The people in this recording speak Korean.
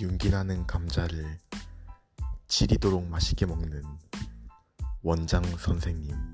윤기나는 감자를 지리도록 맛있게 먹는 원장 선생님.